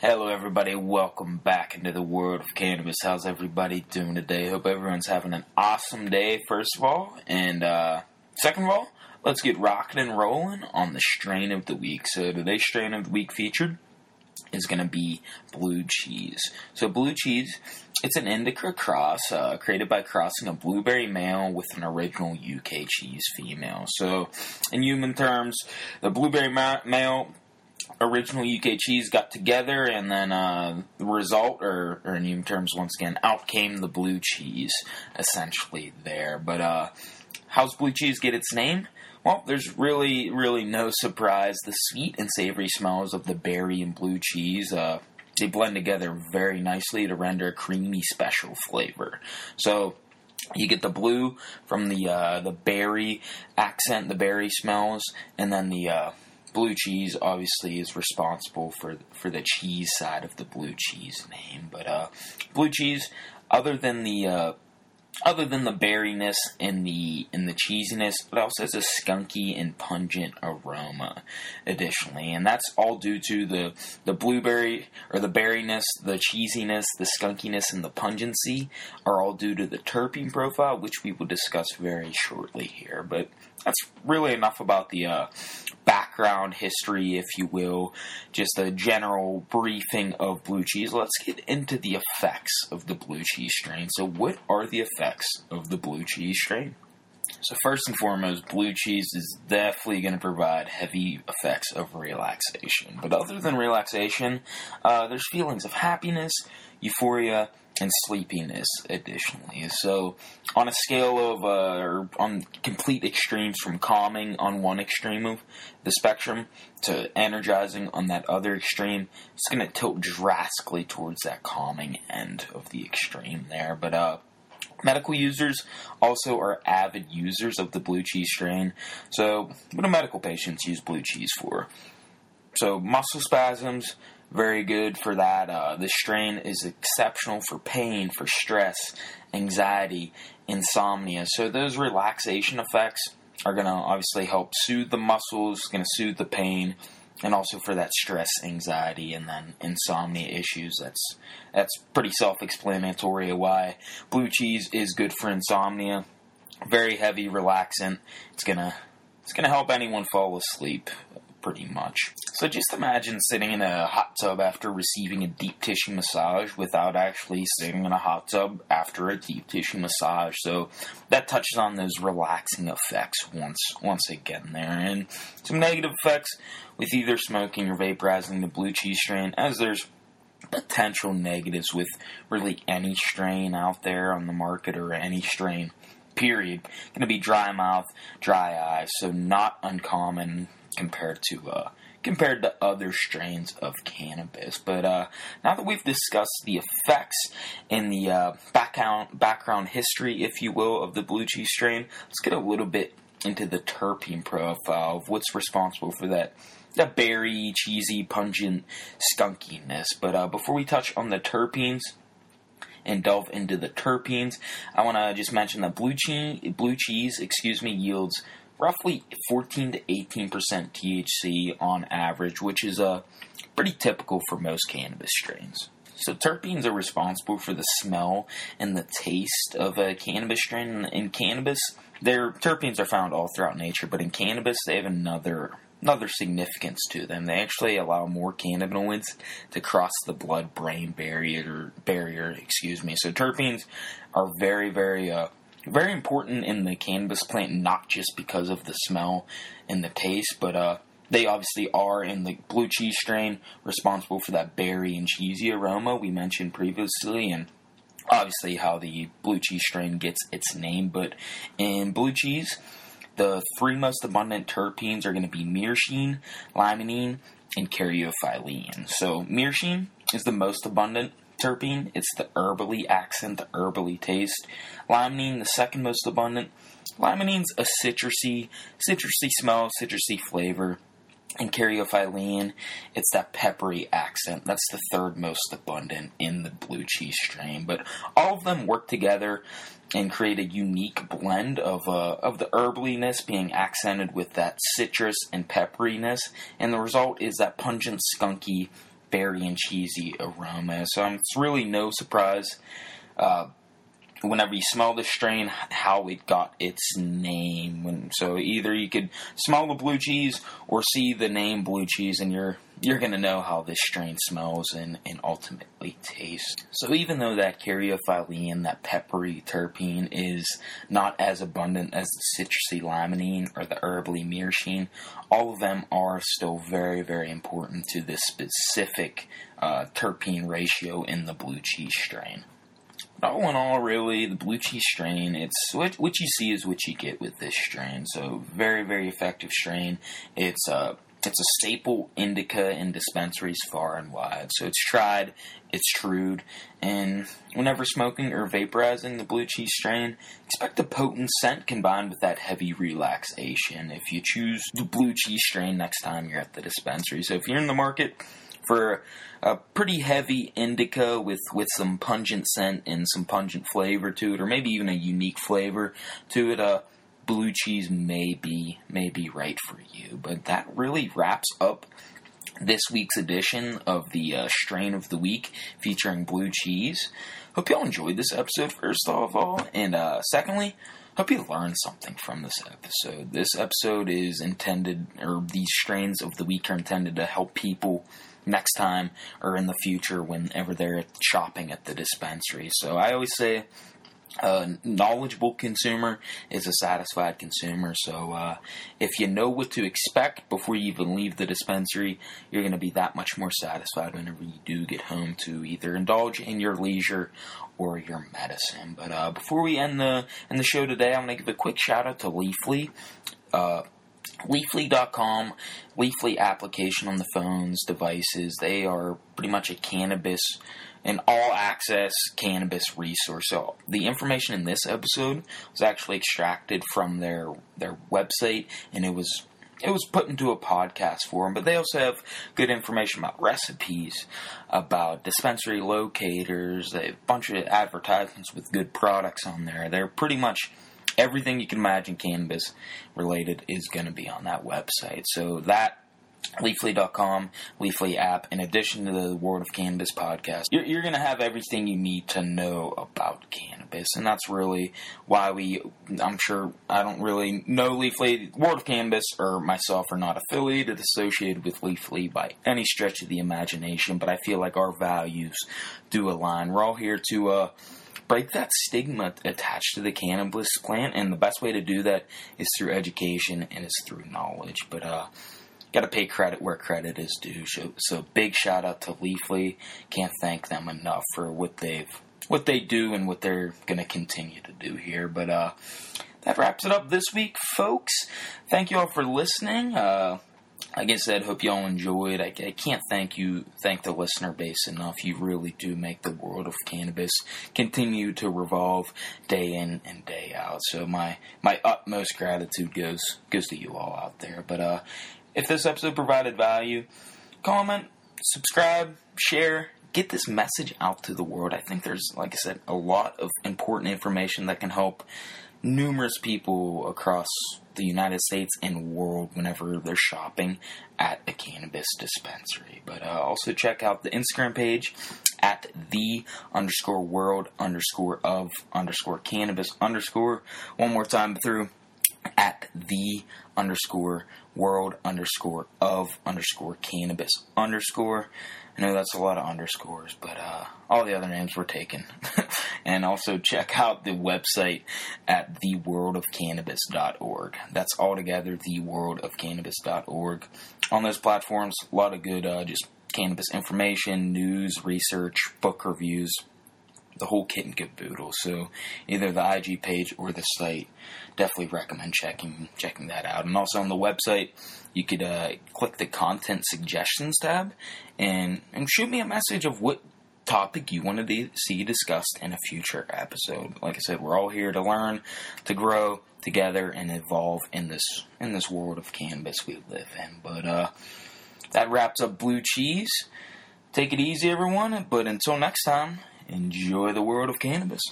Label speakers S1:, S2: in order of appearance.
S1: Hello, everybody. Welcome back into the world of cannabis. How's everybody doing today? Hope everyone's having an awesome day, first of all. And uh, second of all, let's get rocking and rolling on the strain of the week. So, today's strain of the week featured is going to be blue cheese. So, blue cheese, it's an indica cross uh, created by crossing a blueberry male with an original UK cheese female. So, in human terms, the blueberry ma- male original UK cheese got together, and then uh, the result, or, or in human terms, once again, out came the blue cheese, essentially there. But uh, how's blue cheese get its name? Well, there's really, really no surprise. The sweet and savory smells of the berry and blue cheese. Uh, they blend together very nicely to render a creamy special flavor. So you get the blue from the uh, the berry accent, the berry smells, and then the uh, blue cheese obviously is responsible for for the cheese side of the blue cheese name. But uh, blue cheese, other than the uh, other than the berryness and the and the cheesiness, it also has a skunky and pungent aroma. Additionally, and that's all due to the the blueberry or the berryness, the cheesiness, the skunkiness, and the pungency are all due to the terpene profile, which we will discuss very shortly here. But that's really enough about the uh, background history, if you will, just a general briefing of blue cheese. Let's get into the effects of the blue cheese strain. So, what are the effects of the blue cheese strain? So, first and foremost, blue cheese is definitely going to provide heavy effects of relaxation. But other than relaxation, uh, there's feelings of happiness, euphoria, and sleepiness additionally. So, on a scale of, uh, or on complete extremes from calming on one extreme of the spectrum to energizing on that other extreme, it's going to tilt drastically towards that calming end of the extreme there. But, uh, Medical users also are avid users of the blue cheese strain. So, what do medical patients use blue cheese for? So, muscle spasms, very good for that. Uh, this strain is exceptional for pain, for stress, anxiety, insomnia. So those relaxation effects are going to obviously help soothe the muscles, going to soothe the pain, and also for that stress, anxiety, and then insomnia issues. That's that's pretty self-explanatory why blue cheese is good for insomnia. Very heavy relaxant. It's gonna it's gonna help anyone fall asleep pretty much. So just imagine sitting in a hot tub after receiving a deep tissue massage without actually sitting in a hot tub after a deep tissue massage. So that touches on those relaxing effects once once again there. And some negative effects with either smoking or vaporizing the blue cheese strain, as there's potential negatives with really any strain out there on the market or any strain period. Going to be dry mouth, dry eyes, so not uncommon compared to uh, compared to other strains of cannabis. But uh, now that we've discussed the effects and the uh, background background history, if you will, of the blue cheese strain, let's get a little bit into the terpene profile of what's responsible for that that berry, cheesy, pungent skunkiness. But uh, before we touch on the terpenes and delve into the terpenes, I want to just mention that blue cheese, blue cheese, excuse me, yields roughly 14 to 18% THC on average, which is uh, pretty typical for most cannabis strains. So terpenes are responsible for the smell and the taste of a cannabis strain. In cannabis, their terpenes are found all throughout nature, but in cannabis, they have another another significance to them. They actually allow more cannabinoids to cross the blood-brain barrier. Barrier, excuse me. So terpenes are very, very uh, very important in the cannabis plant, not just because of the smell and the taste, but uh, they obviously are in the blue cheese strain responsible for that berry and cheesy aroma we mentioned previously, and obviously how the blue cheese strain gets its name. But in blue cheese, the three most abundant terpenes are going to be myrcene, limonene, and caryophyllene. So myrcene is the most abundant terpene. It's the herbally accent, the herbally taste. Limonene, the second most abundant. Limonene's a citrusy, citrusy smell, citrusy flavor. And caryophyllene, it's that peppery accent. That's the third most abundant in the blue cheese strain. But all of them work together and create a unique blend of uh, of the herbaliness being accented with that citrus and pepperiness, and the result is that pungent, skunky berry and cheesy aroma. So um, it's really no surprise. Uh, whenever you smell the strain, how it got its name. So either you could smell the blue cheese or see the name blue cheese, and you're you're gonna know how this strain smells and, and ultimately tastes. So even though that caryophyllene, that peppery terpene, is not as abundant as the citrusy limonene or the herbally myrcene, all of them are still very very important to this specific uh, terpene ratio in the blue cheese strain all in all, really, the blue cheese strain, it's what, what you see is what you get with this strain. So, very, very effective strain. It's a uh, it's a staple indica in dispensaries far and wide. So it's tried, it's trued, and whenever smoking or vaporizing the blue cheese strain, expect a potent scent combined with that heavy relaxation if you choose the blue cheese strain next time you're at the dispensary. So if you're in the market for a pretty heavy indica with, with some pungent scent and some pungent flavor to it, or maybe even a unique flavor to it. Uh, blue cheese may be may be right for you. But that really wraps up this week's edition of the uh, strain of the week featuring blue cheese. Hope y'all enjoyed this episode first of all, and uh, secondly. Hope you learned something from this episode. This episode is intended, or these strains of the week are intended to help people next time or in the future whenever they're shopping at the dispensary. So I always say a knowledgeable consumer is a satisfied consumer. So, uh, if you know what to expect before you even leave the dispensary, you're going to be that much more satisfied whenever you do get home to either indulge in your leisure or your medicine. But uh, before we end the end the show today, I'm going to give a quick shout out to Leafly. Uh, Leafly.com, Leafly application on the phones, devices, they are pretty much a cannabis, an all access cannabis resource. So the information in this episode was actually extracted from their their website and it was it was put into a podcast for them, but they also have good information about recipes, about dispensary locators, a bunch of advertisements with good products on there. They're pretty much everything you can imagine cannabis related is going to be on that website. So that Leafly.com, Leafly app, in addition to the World of Cannabis podcast, you're, you're going to have everything you need to know about cannabis. And that's really why we, I'm sure, I don't really know Leafly. World of Cannabis or myself are not affiliated, associated with Leafly by any stretch of the imagination, but I feel like our values do align. We're all here to, uh, break that stigma attached to the cannabis plant, and the best way to do that is through education and is through knowledge. But uh, got to pay credit where credit is due. So, big shout out to Leafly. Can't thank them enough for what they've what they do and what they're going to continue to do here. But uh, that wraps it up this week, folks. Thank you all for listening. Uh, like I said, hope y'all enjoyed. I, I, can't thank you, thank the listener base enough. You really do make the world of cannabis continue to revolve day in and day out. So my my utmost gratitude goes goes to you all out there. But uh, if this episode provided value, comment, subscribe, share, get this message out to the world. I think there's, like I said, a lot of important information that can help numerous people across the United States and world whenever they're shopping at a cannabis dispensary. But uh, also check out the Instagram page at the underscore world underscore of underscore cannabis underscore. One more time through at the underscore world underscore of underscore cannabis underscore. I know that's a lot of underscores, but uh, all the other names were taken. and also check out the website at theworldofcannabis.org. That's all together, theworldofcannabis.org. On those platforms, a lot of good uh, just cannabis information, news, research, book reviews, the whole kit and caboodle. So either the IG page or the site, definitely recommend checking checking that out. And also on the website, you could uh, click the content suggestions tab and and shoot me a message of what topic you want to see discussed in a future episode. Like I said, we're all here to learn, to grow together, and evolve in this in this world of cannabis we live in. But uh, that wraps up blue cheese. Take it easy, everyone. But until next time, enjoy the world of cannabis.